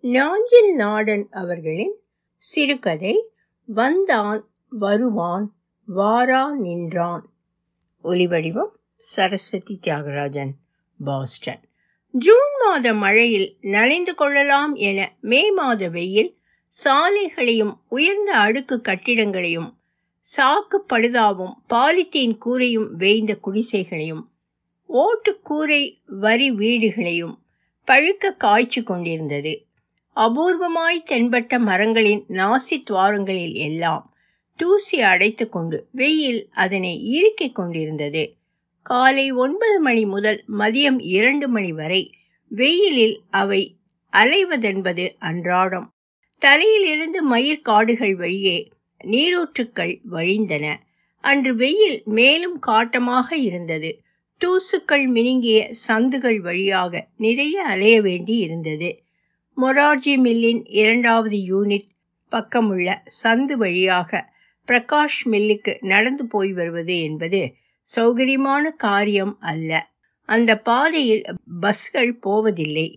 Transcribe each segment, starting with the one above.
நாஞ்சில் நாடன் அவர்களின் சிறுகதை வந்தான் வருவான் வாரா நின்றான் ஒலிவடிவம் சரஸ்வதி தியாகராஜன் பாஸ்டன். ஜூன் மாத மழையில் நனைந்து கொள்ளலாம் என மே மாத வெயில் சாலைகளையும் உயர்ந்த அடுக்கு கட்டிடங்களையும் சாக்கு படுதாவும் பாலித்தீன் கூரையும் வேய்ந்த குடிசைகளையும் ஓட்டு கூரை வரி வீடுகளையும் பழுக்க காய்ச்சி கொண்டிருந்தது. அபூர்வமாய் தென்பட்ட மரங்களின் நாசி துவாரங்களில் எல்லாம் தூசி அடைத்து கொண்டு வெயில் அதனை இறுக்கிக் கொண்டிருந்தது. காலை ஒன்பது மணி முதல் மதியம் இரண்டு மணி வரை வெயிலில் அவை அலைவதென்பது அன்றாடம். தலையிலிருந்து மயிர் காடுகள் வழியே நீரூற்றுக்கள் வழிந்தன. அன்று வெயில் மேலும் காட்டமாக இருந்தது. தூசுக்கள் மினுங்கிய சந்துகள் வழியாக நிறைய அலைய வேண்டி இருந்தது மொரார்ஜி மில்லின் இரண்டாவது யூனிட் பக்கமுள்ள சந்து வழியாக பிரகாஷ் மில்லுக்கு நடந்து போய் வருவது என்பது சௌகரியமான காரியம் அல்ல. அந்த பாதையில் பஸ்கள் போவதில்லை.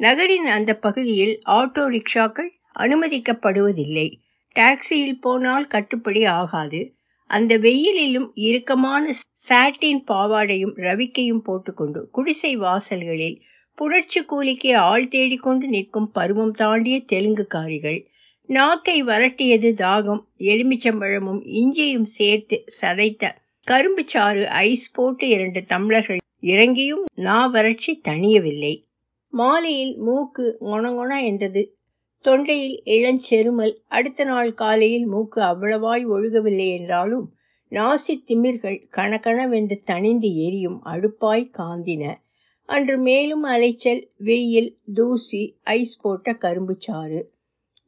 நகரின் அந்த பகுதியில் ஆட்டோ ரிக்ஷாக்கள் அனுமதிக்கப்படுவதில்லை. டாக்ஸியில் போனால் கட்டுப்படி ஆகாது. அந்த வெயிலிலும் இறுக்கமான சாட்டின் பாவாடையும் ரவிக்கையும் போட்டுக்கொண்டு குடிசை வாசல்களில் புரட்சி கூலிக்கு ஆள் தேடிக்கொண்டு நிற்கும் பருவம் தாண்டிய தெலுங்குக்காரிகள். நாக்கை வரட்டியது தாகம் எலுமிச்சம்பழமும் இஞ்சியும் சேர்த்து சதைத்த கரும்பு சாறு ஐஸ் போட்டு இரண்டு தம்ளர்கள் இறங்கியும் நா வறட்சி தணியவில்லை. மாலையில் மூக்கு கொணகொண என்றது. தொண்டையில் இளஞ்செருமல் அடுத்த நாள் காலையில் மூக்கு அவ்வளவாய் ஒழுகவில்லை என்றாலும் நாசி திமிர்கள் கணக்கணவென்று தணிந்து எரியும் அடுப்பாய் காந்தின. அன்று மேலும் அலைச்சல் வெயில் தூசி ஐஸ் போட்ட கரும்பு சாறு.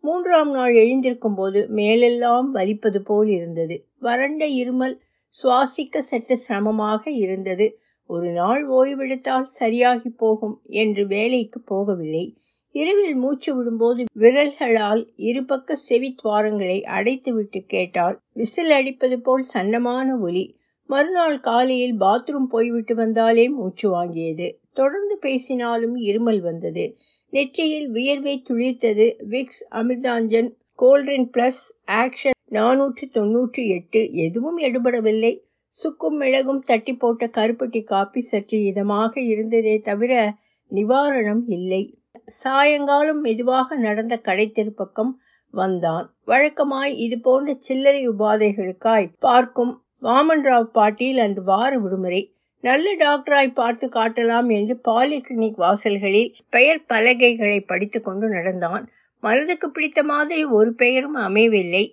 மூன்றாம் நாள் எழுந்திருக்கும் போது மேலெல்லாம் வலிப்பது போல் இருந்தது. வறண்ட இருமல் சுவாசிக்க சற்று சிரமமாக இருந்தது. ஒரு நாள் ஓய்வெடுத்தால் சரியாகி போகும் என்று வேலைக்கு போகவில்லை. இரவில் மூச்சு விடும்போது விரல்களால் இருபக்க செவித்வாரங்களை அடைத்துவிட்டு கேட்டால் விசில் அடிப்பது போல் சன்னமான ஒலி. மறுநாள் காலையில் பாத்ரூம் போய்விட்டு வந்தாலே மூச்சு வாங்கியது. தொடர்ந்து பேசினாலும் இருமல் வந்தது. நெற்றியில் வியர்வை துளிர்த்தது. விக்ஸ் அமிர்தாஞ்சன் கோல்ட்ரின் பிளஸ் ஆக்ஷன் நானூற்று தொன்னூற்றி எட்டு. எதுவும் எடுபடவில்லை. சுக்கும் மிளகும் தட்டி போட்ட கருப்பட்டி காப்பி சற்று இதமாக இருந்ததே தவிர நிவாரணம் இல்லை. சாயங்காலம் மெதுவாக நடந்த கடை திருப்பக்கம் வந்தான். வழக்கமாய் இது போன்ற சில்லறை உபாதைகளுக்காய் பார்க்கும் வாமன்ராவ் பாட்டியில் அன்று வார விடுமுறை. நல்ல டாக்டராய் பார்த்து காட்டலாம் என்று பாலிகிளினிக் வாசல்களில் பெயர் பலகைகளை படித்துக்கொண்டு நடந்தான். மனதுக்கு பிடித்த மாதிரி ஒரு பெயரும் அமையவில்லை.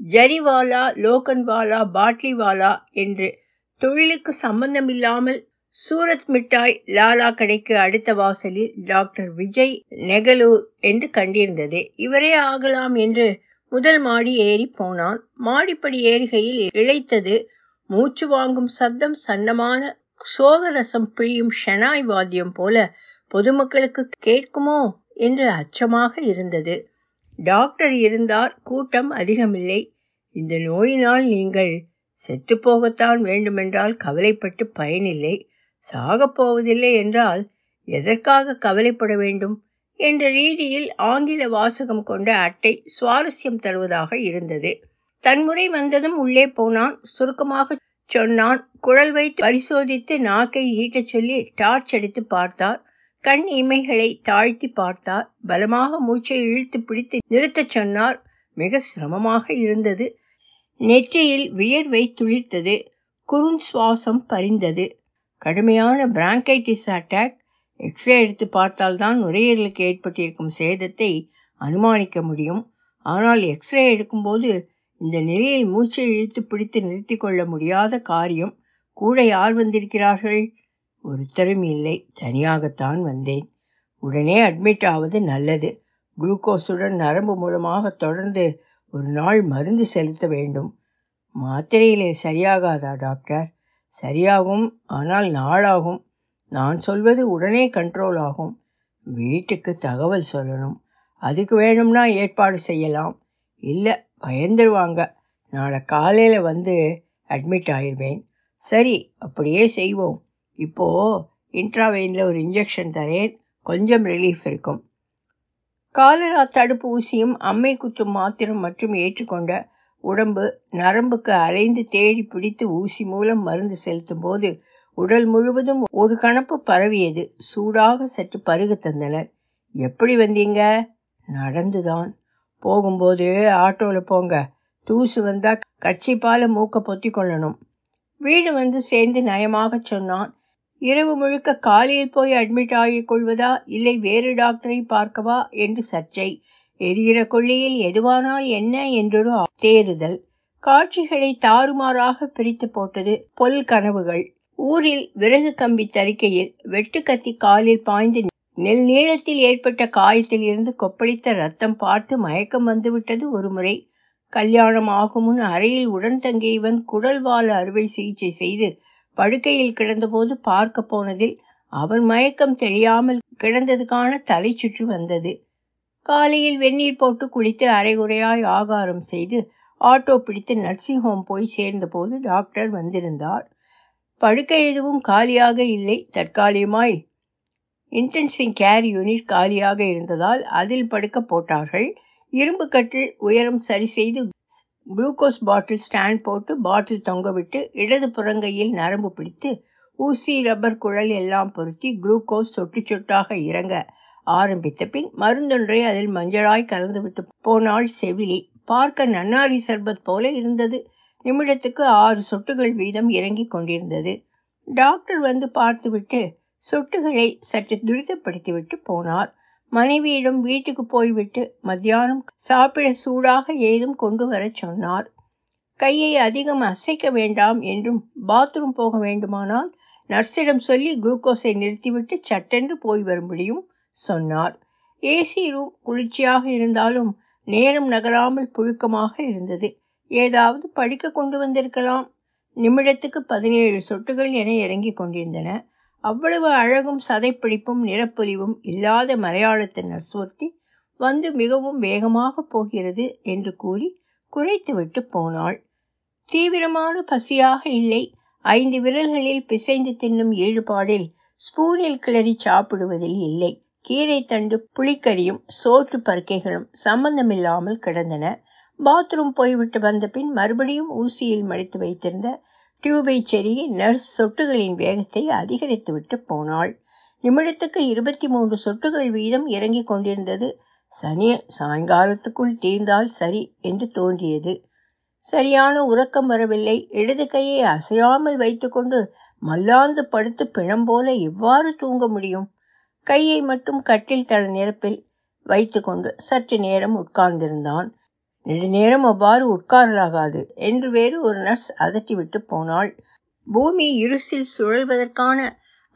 ஜரிவாலா லோகன்வாலா பாட்லிவாலா என்று தொழிலுக்கு சம்பந்தமில்லாமல் சூரத் மிட்டாய் லாலா கடைக்கு அடுத்த வாசலில் டாக்டர் விஜய் நெகலூர் என்று கண்டிருந்தது. இவரே ஆகலாம் என்று முதல் மாடி ஏறி போனான். மாடிப்படி ஏறுகையில் இழைத்தது மூச்சு வாங்கும் சத்தம் சன்னமான சோகரசம் பிழியும் ஷெனாய் வாத்தியம் போல பொதுமக்களுக்கு கேட்குமோ என்று அச்சமாக இருந்தது. டாக்டர் இருந்தார் கூட்டம் அதிகமில்லை. இந்த நோயினால் நீங்கள் செத்துப்போகத்தான் வேண்டுமென்றால் கவலைப்பட்டு பயனில்லை. சாகப் போவதில்லை என்றால் எதற்காக கவலைப்பட வேண்டும் என்ற ரீதியில் ஆங்கில வாசகம் கொண்ட அட்டை சுவாரஸ்யம் தருவதாக இருந்தது. தன்முறை வந்ததும் உள்ளே போனான். சுருக்கமாக சொன்னான். குழல் வைத்து பரிசோதித்து நாக்கை ஈட்டச் சொல்லி டார்ச் எடுத்து பார்த்தார். கண் இமைகளை தாழ்த்தி பார்த்தார். பலமாக மூச்சை இழுத்து பிடித்து நிறுத்தச் சொன்னார். மிக சிரமமாக இருந்தது. நெற்றியில் வியர்வை துளிர்த்தது குறுன் சுவாசம் பறிந்தது கடுமையான பிராங்கைட்டிஸ் அட்டாக் எக்ஸ்ரே எடுத்து பார்த்தால்தான் நுரையீரலுக்கு ஏற்பட்டிருக்கும் சேதத்தை அனுமானிக்க முடியும். ஆனால் எக்ஸ்ரே எடுக்கும்போது இந்த நிலையில் மூச்சை இழுத்து பிடித்து நிறுத்தி கொள்ள முடியாத காரியம். கூட யார் வந்திருக்கிறார்கள்? ஒருத்தரும் இல்லை. தனியாகத்தான் வந்தேன். உடனே அட்மிட் ஆவது நல்லது. குளுக்கோஸுடன் நரம்பு மூலமாக தொடர்ந்து ஒரு நாள் மருந்து செலுத்த வேண்டும். மாத்திரையிலே சரியாகாதா டாக்டர் சரியாகும். ஆனால் நாளாகும். நான் சொல்வது உடனே கண்ட்ரோல் ஆகும். வீட்டுக்கு தகவல் சொல்லணும். அதுக்கு வேணும்னா ஏற்பாடு செய்யலாம். இல்லை பயந்துருவாங்க. நாளை காலையில் வந்து அட்மிட் ஆயிடுவேன் சரி அப்படியே செய்வோம். இப்போது இன்ட்ராவெயினில் ஒரு இன்ஜெக்ஷன் தரேன். கொஞ்சம் ரிலீஃப் இருக்கும். காலரா தடுப்பு ஊசியும் அம்மை குத்தும் மாத்திரம் மற்றும் ஏற்றுக்கொண்ட உடம்பு நரம்புக்கு அலைந்து தேடி பிடித்து ஊசி மூலம் மருந்து செலுத்தும் போது உடல் முழுவதும் ஒரு கணப்பு பரவியது. சூடாக சற்று பருக தந்தனர். எப்படி வந்தீங்க? நடந்துதான். போகும்போது ஆட்டோவில் போங்க. தூசு வந்தால் கட்சிப்பால் மூக்க பொத்தி கொள்ளணும். வீடு வந்து சேர்ந்து நயமாக சொன்னான். இரவு முழுக்க காலையில் போய் அட்மிட் ஆகிக் கொள்வதா இல்லை வேறு டாக்டரை பார்க்கவா என்று சர்ச்சை. எரிகிற கொள்ளையில் எதுவானால் என்ன என்றொரு தேறுதல். காட்சிகளை தாறுமாறாக பிரித்து போட்டது பொல் கனவுகள். ஊரில் விறகு கம்பி தறிக்கையில் வெட்டுக்கத்தி காலில் பாய்ந்து நெல் நீளத்தில் ஏற்பட்ட காயத்தில் இருந்து கொப்பளித்த ரத்தம் பார்த்து மயக்கம் வந்துவிட்டது ஒரு முறை கல்யாணம் ஆகும் முன் அறையில் உடன் தங்கியவன் குடல்வால் அறுவை சிகிச்சை செய்து படுக்கையில் கிடந்தபோது பார்க்க போனதில் அவன் மயக்கம் தெரியாமல் கிடந்ததுக்கான தலை சுற்று வந்தது. காலையில் வெந்நீர் போட்டு குளித்து அரைகுறையாய் ஆகாரம் செய்து ஆட்டோ பிடித்து நர்சிங் ஹோம் போய் சேர்ந்தபோது டாக்டர் வந்திருந்தார். படுக்கை எதுவும் காலியாக இல்லை. தற்காலிகமாய் இன்டென்சிங் கேர் யூனிட் காலியாக இருந்ததால் அதில் படுக்க போட்டார்கள். இரும்பு கட்டில் உயரம் சரி செய்து குளுக்கோஸ் பாட்டில் ஸ்டாண்ட் போட்டு பாட்டில் தொங்கவிட்டு இடது புறங்கையில் நரம்பு பிடித்து ஊசி ரப்பர் குழல் எல்லாம் பொருத்தி குளுக்கோஸ் சொட்டு சொட்டாக இறங்க ஆரம்பித்த பின் மருந்தொன்றை அதில் மஞ்சளாய் கலந்துவிட்டு போனாள் செவிலி. பார்க்க நன்னாரி சர்பத் போல இருந்தது. நிமிடத்துக்கு ஆறு சொட்டுகள் வீதம் இறங்கி கொண்டிருந்தது. டாக்டர் வந்து பார்த்துவிட்டு சொட்டுகளை சற்று துரிதப்படுத்திவிட்டு போனார். மனைவியிடம் வீட்டுக்கு போய்விட்டு மத்தியானம் சாப்பிட சூடாக ஏதும் கொண்டு வரச் சொன்னார். கையை அதிகம் அசைக்க வேண்டாம் என்றும் பாத்ரூம் போக வேண்டுமானால் நர்ஸிடம் சொல்லி குளுக்கோஸை நிறுத்திவிட்டு சட்டென்று போய் வரும்படியும் சொன்னார். ஏசி ரூம் குளிர்ச்சியாக இருந்தாலும் நேரம் நகராமல் புழுக்கமாக இருந்தது. ஏதாவது படிக்க கொண்டு வந்திருக்கலாம். நிமிடத்துக்கு பதினேழு சொட்டுகள் என இறங்கிக் கொண்டிருந்தன. அவ்வளவு அழகும் சதைப்பிடிப்பும் நிறப்பொலிவும் இல்லாத மலையாளத்து நர்சோர்த்தி வந்து மிகவும் வேகமாக போகிறது என்று கூறி குறைத்துவிட்டு போனாள். தீவிரமான பசியாக இல்லை. ஐந்து விரல்களில் பிசைந்து தின்னும் ஈடுபாடில் ஸ்பூனில் கிளறி சாப்பிடுவதில் இல்லை. கீரை தண்டு புளிக்கறியும் சோற்று பருக்கைகளும் சம்பந்தமில்லாமல் கிடந்தன. பாத்ரூம் போய்விட்டு வந்த பின் மறுபடியும் ஊசியில் மடித்து வைத்திருந்த டியூபை செருகி நர்ஸ் சொட்டுகளின் வேகத்தை அதிகரித்துவிட்டு போனாள். நிமிடத்துக்கு இருபத்தி மூன்று சொட்டுகள் வீதம் இறங்கிக் கொண்டிருந்தது. சனிய சாயங்காலத்துக்குள் தீர்ந்தால் சரி என்று தோன்றியது. சரியான உறக்கம் வரவில்லை. இடது கையை அசையாமல் வைத்துக்கொண்டு மல்லாந்து படுத்து பிணம் போல எவ்வாறு தூங்க முடியும்? கையை மட்டும் கட்டில் தள நிரப்பில் வைத்துக்கொண்டு சற்று நேரம் உட்கார்ந்திருந்தான். நெடுநேரம் அவ்வாறு உட்காரலாகாது என்று வேறு ஒரு நர்ஸ் அதட்டிவிட்டு போனாள். பூமி இருசில் சுழல்வதற்கான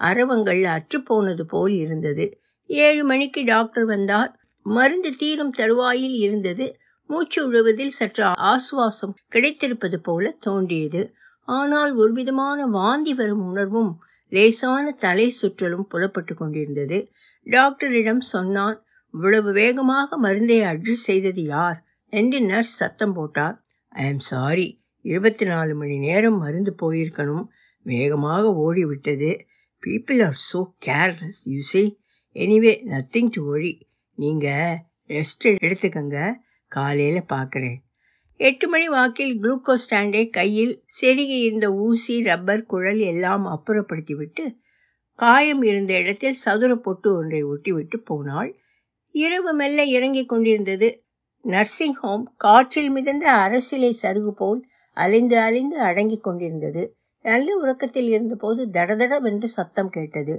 அரவங்கள் அற்றுப்போனது போல் இருந்தது. ஏழு மணிக்கு டாக்டர் வந்தார். மருந்து தீரும் தருவாயில் இருந்தது. மூச்சு விழுவதில் சற்று ஆசுவாசம் கிடைத்திருப்பது போல தோன்றியது. ஆனால் ஒருவிதமான வாந்தி வரும் உணர்வும் லேசான தலை சுற்றலும் புலப்பட்டு கொண்டிருந்தது. டாக்டரிடம் சொன்னான் இவ்வளவு வேகமாக மருந்தை அட்ஜஸ்ட் செய்தது யார்? என்று நர்ஸ் சத்தம் போட்டார். ஐ ஆம் சாரி இருபத்தி நாலு மணி நேரம் மருந்து போயிருக்கணும். வேகமாக ஓடிவிட்டது. People are so careless you anyway nothing to worry நீங்கள் ரெஸ்ட் எடுத்துக்கங்க. காலையில் பார்க்குறேன் எட்டு மணி வாக்கில் குளுக்கோஸ் ஸ்டாண்டை கையில் செருகி இருந்த ஊசி ரப்பர் குழல் எல்லாம் அப்புறப்படுத்திவிட்டு காயம் இருந்த இடத்தில் சதுர பொட்டு ஒன்றை ஒட்டிவிட்டு போனாள். இரவு மெல்ல இறங்கிக் கொண்டிருந்தது. நர்சிங் ஹோம் காற்றில் மிதந்த அரசிலை சருகு போல் அலைந்து அலைந்து அடங்கிக் கொண்டிருந்தது. நல்ல உறக்கத்தில் இருந்தபோது தடதடவென்று சத்தம் கேட்டது.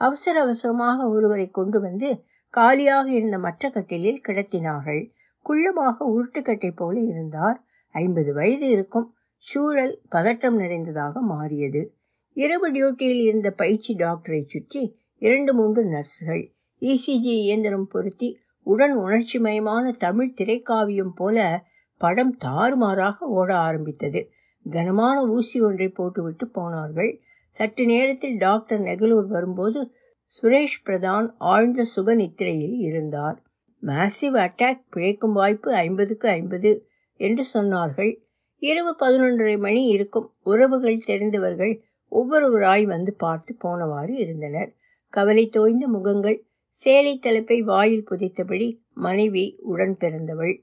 அவசர அவசரமாக ஒருவரை கொண்டு வந்து காலியாக இருந்த மற்ற கட்டிலில் கிடத்தினார்கள். குள்ளமாக உருட்டுக்கட்டை போல இருந்தார். ஐம்பது வயது இருக்கும். சூழல் பதட்டம் நிறைந்ததாக மாறியது. இரவு டியூட்டியில் இருந்த பயிற்சி டாக்டரை சுற்றி இரண்டு மூன்று நர்ஸ்கள் இசிஜி இயந்திரம் பொருத்தி உடன் உணர்ச்சிமயமான தமிழ் திரைக்காவியம் போல படம் தாறுமாறாக ஓட ஆரம்பித்தது. கனமான ஊசி ஒன்றை போட்டுவிட்டு போனார்கள். சற்று நேரத்தில் டாக்டர் நெகலூர் வரும்போது சுரேஷ் பிரதான் ஆழ்ந்த சுக நித்திரையில் இருந்தார். மேசிவ் அட்டாக் பிழைக்கும் வாய்ப்பு ஐம்பதுக்கு ஐம்பது என்று சொன்னார்கள். இரவு பதினொன்றரை மணி இருக்கும் உறவுகள் தெரிந்தவர்கள் ஒவ்வொருவராய் வந்து பார்த்து போனவாறு இருந்தனர். கவலை தோய்ந்த முகங்கள் சேலை தலைப்பை வாயில் புதைத்தபடி மனைவி உடன் பிறந்தவள்.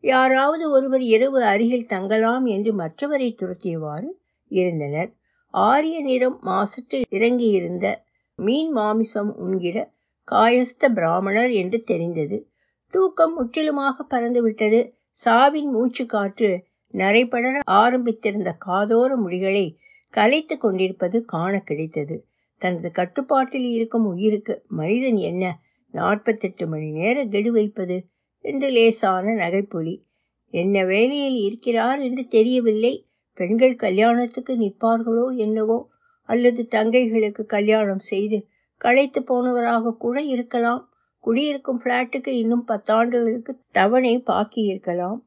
யாராவது ஒருவர் இரவு அருகில் தங்கலாம் என்று மற்றவரை துரத்தியவாறு இருந்தனர். ஆரிய நிறம் மாசற்று இறங்கியிருந்த மீன் மாமிசம் உண்கிற காயஸ்த பிராமணர் என்று தெரிந்தது. தூக்கம் முற்றிலுமாக பறந்துவிட்டது. சாவின் மூச்சு காற்று நரைபடர ஆரம்பித்திருந்த காதோர முடிகளை கலைத்து கொண்டிருப்பது காண கிடைத்தது. தனது கட்டுப்பாட்டில் இருக்கும் உயிருக்கு மனிதன் என்ன? நாற்பத்தெட்டு மணி நேர கெடு வைப்பது? என்று லேசான நகைப்புலி. என்ன வேலையில் இருக்கிறார் என்று தெரியவில்லை. பெண்கள் கல்யாணத்துக்கு நிற்பார்களோ என்னவோ? அல்லது தங்கைகளுக்கு கல்யாணம் செய்து களைத்து போனவராக கூட இருக்கலாம். குடியிருக்கும் பிளாட்டுக்கு இன்னும் பத்தாண்டுகளுக்கு தவணை பாக்கி இருக்கலாம்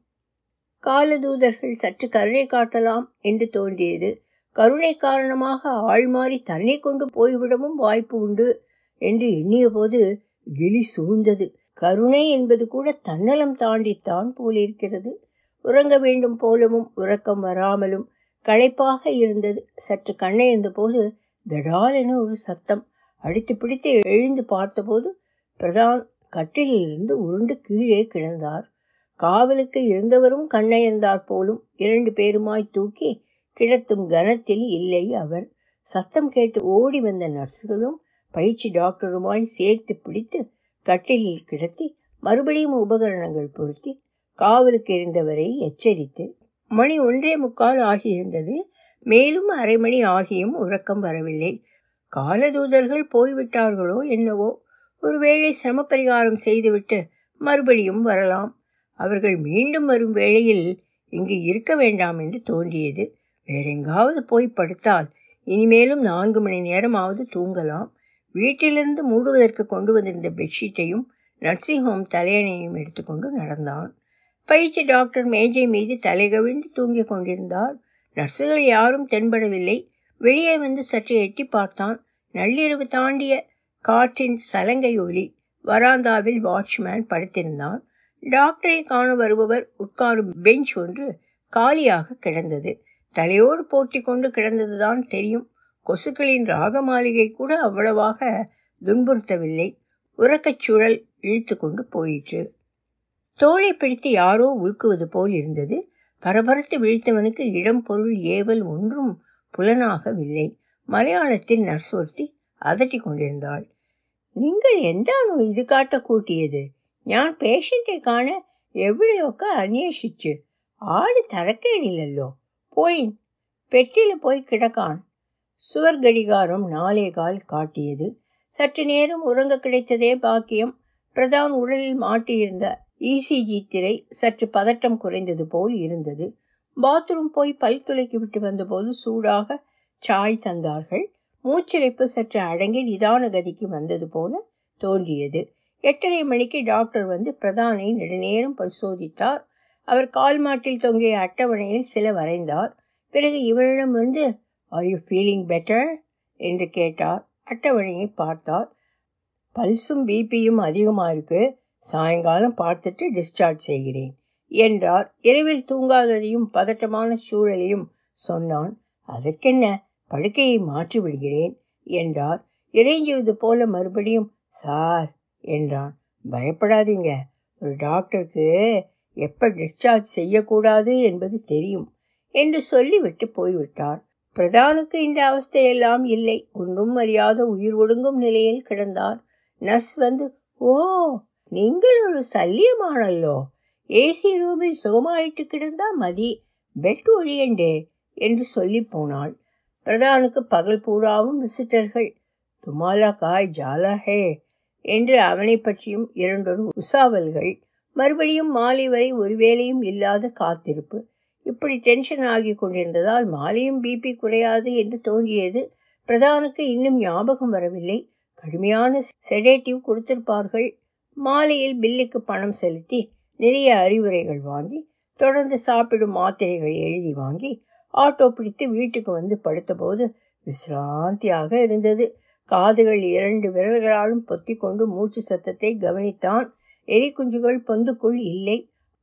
காலதூதர்கள் சற்று கருணை காட்டலாம் என்று தோன்றியது. கருணை காரணமாக ஆள் மாறி தன்னை கொண்டு போய்விடவும் வாய்ப்பு உண்டு என்று எண்ணிய போது கிளி சூழ்ந்தது. கருணை என்பது கூட தன்னலம் தாண்டித்தான் போலிருக்கிறது. உறங்க வேண்டும் போலவும் உறக்கம் வராமலும் களைப்பாக இருந்தது. சற்று கண்ணை போது தடால் என ஒரு சத்தம். அடித்து பிடித்து எழுந்து பார்த்தபோது பிரதான் கட்டிலிருந்து உருண்டு கீழே கிடந்தார். காவலுக்கு இருந்தவரும் கண்ணயர்ந்தார் போலும் இரண்டு பேருமாய் தூக்கி கிடத்தும் கனத்தில் இல்லை அவர் சத்தம் கேட்டு ஓடி வந்த நர்ஸுகளும் பயிற்சி டாக்டருமாய் சேர்த்து பிடித்து கட்டிலில் கிடத்தி மறுபடியும் உபகரணங்கள் பொருத்தி காவலுக்கு இருந்தவரை எச்சரித்து மணி ஒன்றே முக்கால் ஆகியிருந்தது. மேலும் அரை மணி ஆகியும் உறக்கம் வரவில்லை. காலதூதர்கள் போய்விட்டார்களோ என்னவோ. ஒருவேளை சிரம பரிகாரம் செய்துவிட்டு மறுபடியும் வரலாம். அவர்கள் மீண்டும் வரும் வேளையில் இங்கு இருக்க வேண்டாம் என்று தோன்றியது. வேறெங்காவது போய் படுத்தால் இனிமேலும் நான்கு மணி நேரமாவது தூங்கலாம். வீட்டிலிருந்து மூடுவதற்கு கொண்டு வந்திருந்த பெட்ஷீட்டையும் நர்சிங் ஹோம் தலையணையும் எடுத்துக்கொண்டு நடந்தான். பயிற்சி டாக்டர் மேஜை மீது தலைகவிழ்ந்து தூங்கிக் கொண்டிருந்தார். நர்ஸுகள் யாரும் தென்படவில்லை. வெளியே வந்து சற்று எட்டி பார்த்தான். நள்ளிரவு தாண்டிய காற்றின் சலங்கை ஒலி வராந்தாவில் வாட்ச்மேன் படுத்திருந்தான். டாக்டரை காண வருபவர் உட்காரும் பெஞ்ச் ஒன்று காலியாக கிடந்தது. தலையோடு போட்டி கொண்டு கிடந்ததுதான் தெரியும் கொசுக்களின் ராக மாளிகை கூட அவ்வளவாக துன்புறுத்தவில்லை உறக்கச் சுழல் இழுத்து கொண்டு போயிற்று தோளை பிடித்து யாரோ உழுக்குவது போல் இருந்தது பரபரத்து விழித்தவனுக்கு இடம் பொருள் ஏவல் ஒன்றும் புலனாகவில்லை மலையாளத்தில் நர்ஸ் ஒருத்தி அதட்டி கொண்டிருந்தாள் നിങ്ങൾ എന്താണോ ഇത് കാട്ട കൂട്ടിയത് ഞാൻ പേഷ്യന്റെ കാണ എവിടെയൊക്കെ അന്വേഷിച്ച് ആള് തരക്കേടില്ലല്ലോ போய் பெட்டியில் போய் கிடக்கான். சுவர் கடிகாரம் நாலே கால் காட்டியது. சற்று நேரம் உறங்க கிடைத்ததே பாக்கியம். பிரதான் உடலில் மாட்டியிருந்த இசிஜி திரை சற்று பதட்டம் குறைந்தது போல் இருந்தது. பாத்ரூம் போய் பல் துளைக்கி விட்டு வந்தபோது சூடாக சாய் தந்தார்கள். மூச்சிறைப்பு சற்று அடங்கி நிதான கதிக்கு வந்தது போல தோன்றியது. எட்டரை மணிக்கு டாக்டர் வந்து பிரதானை நெடுநேரம் பரிசோதித்தார். அவர் கால் மாட்டில் தொங்கிய அட்டவணையில் சில வரைந்தார். பிறகு இவரிடம் வந்து ஆர் யூ ஃபீலிங் பெட்டர் என்று கேட்டார். அட்டவணையை பார்த்தார். பல்ஸும் பிபியும் அதிகமாக இருக்கு. சாயங்காலம் பார்த்துட்டு டிஸ்சார்ஜ் செய்கிறேன் என்றார். இரவில் தூங்காததையும் பதட்டமான சூழலையும் சொன்னான். அதற்கென்ன? படுக்கையை மாற்றி விடுகிறேன் என்றார். இறைஞ்சுவது போல மறுபடியும் சார் என்றான். பயப்படாதீங்க. ஒரு டாக்டருக்கு எப்போ டிஸ்சார்ஜ் செய்யக்கூடாது என்பது தெரியும் என்று சொல்லிவிட்டு போய்விட்டார். பிரதானுக்கு இந்த அவஸ்தையெல்லாம் இல்லை. ஒன்றும் அறியாத உயிர் ஒடுங்கும் நிலையில் கிடந்தார். நர்ஸ் வந்து ஓ நீங்கள் ஒரு சல்லியமானல்லோ. ஏசி ரூமில் சுகமாயிட்டு கிடந்தா மதி. பெட் ஒழியண்டே என்று சொல்லி போனாள். பிரதானுக்கு பகல் பூராவும் விசிட்டர்கள் துமாலா காய் ஜாலா ஹே என்று அவனை பற்றியும் இரண்டொரு உசாவல்கள் மறுபடியும் மாலை வரை ஒரு வேலையும் இல்லாத காத்திருப்பு. இப்படி டென்ஷன் ஆகி கொண்டிருந்ததால் மாலையும் பிபி குறையாது என்று தோன்றியது பிரதானுக்கு இன்னும் ஞாபகம் வரவில்லை. கடுமையான செடேட்டிவ் கொடுத்திருப்பார்கள். மாலையில் பில்லுக்கு பணம் செலுத்தி நிறைய அறிவுரைகள் வாங்கி தொடர்ந்து சாப்பிடும் மாத்திரைகள் எழுதி வாங்கி ஆட்டோ பிடித்து வீட்டுக்கு வந்து படுத்தபோது விசிராந்தியாக இருந்தது. காதுகள் இரண்டு விரல்களாலும் பொத்தி கொண்டு மூச்சு சத்தத்தை கவனித்தான். எலிக்குஞ்சுகள் பொந்துக்குள் இல்லை.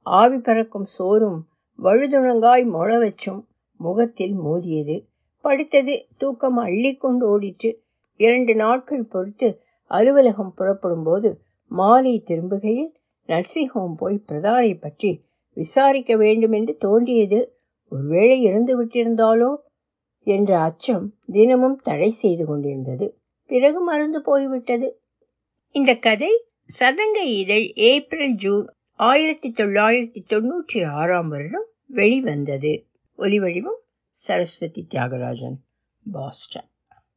ஆவி பறக்கும் சோறும் வழுதுணங்காய் முள வச்சும் முகத்தில் மோதியது. படுத்தது தூக்கம் அள்ளி கொண்டு ஓடிற்று. இரண்டு நாட்கள் பொறுத்து அலுவலகம் புறப்படும் போது மாலை திரும்புகையில் நர்சிங் ஹோம் போய் பிரதானை பற்றி விசாரிக்க வேண்டும் என்று தோன்றியது. ஒருவேளை இறந்து விட்டிருந்தாலோ என்ற அச்சம் தினமும் தடை செய்து கொண்டிருந்தது. பிறகு மறந்து போய்விட்டது. இந்த கதை சதங்க இதழ் ஏப்ரல் ஜூன் ஆயிரத்தி தொள்ளாயிரத்தி தொண்ணூற்றி ஆறாம் வருடம் வெளிவந்தது. ஒலிவடிவம் சரஸ்வதி தியாகராஜன் பாஸ்டன்.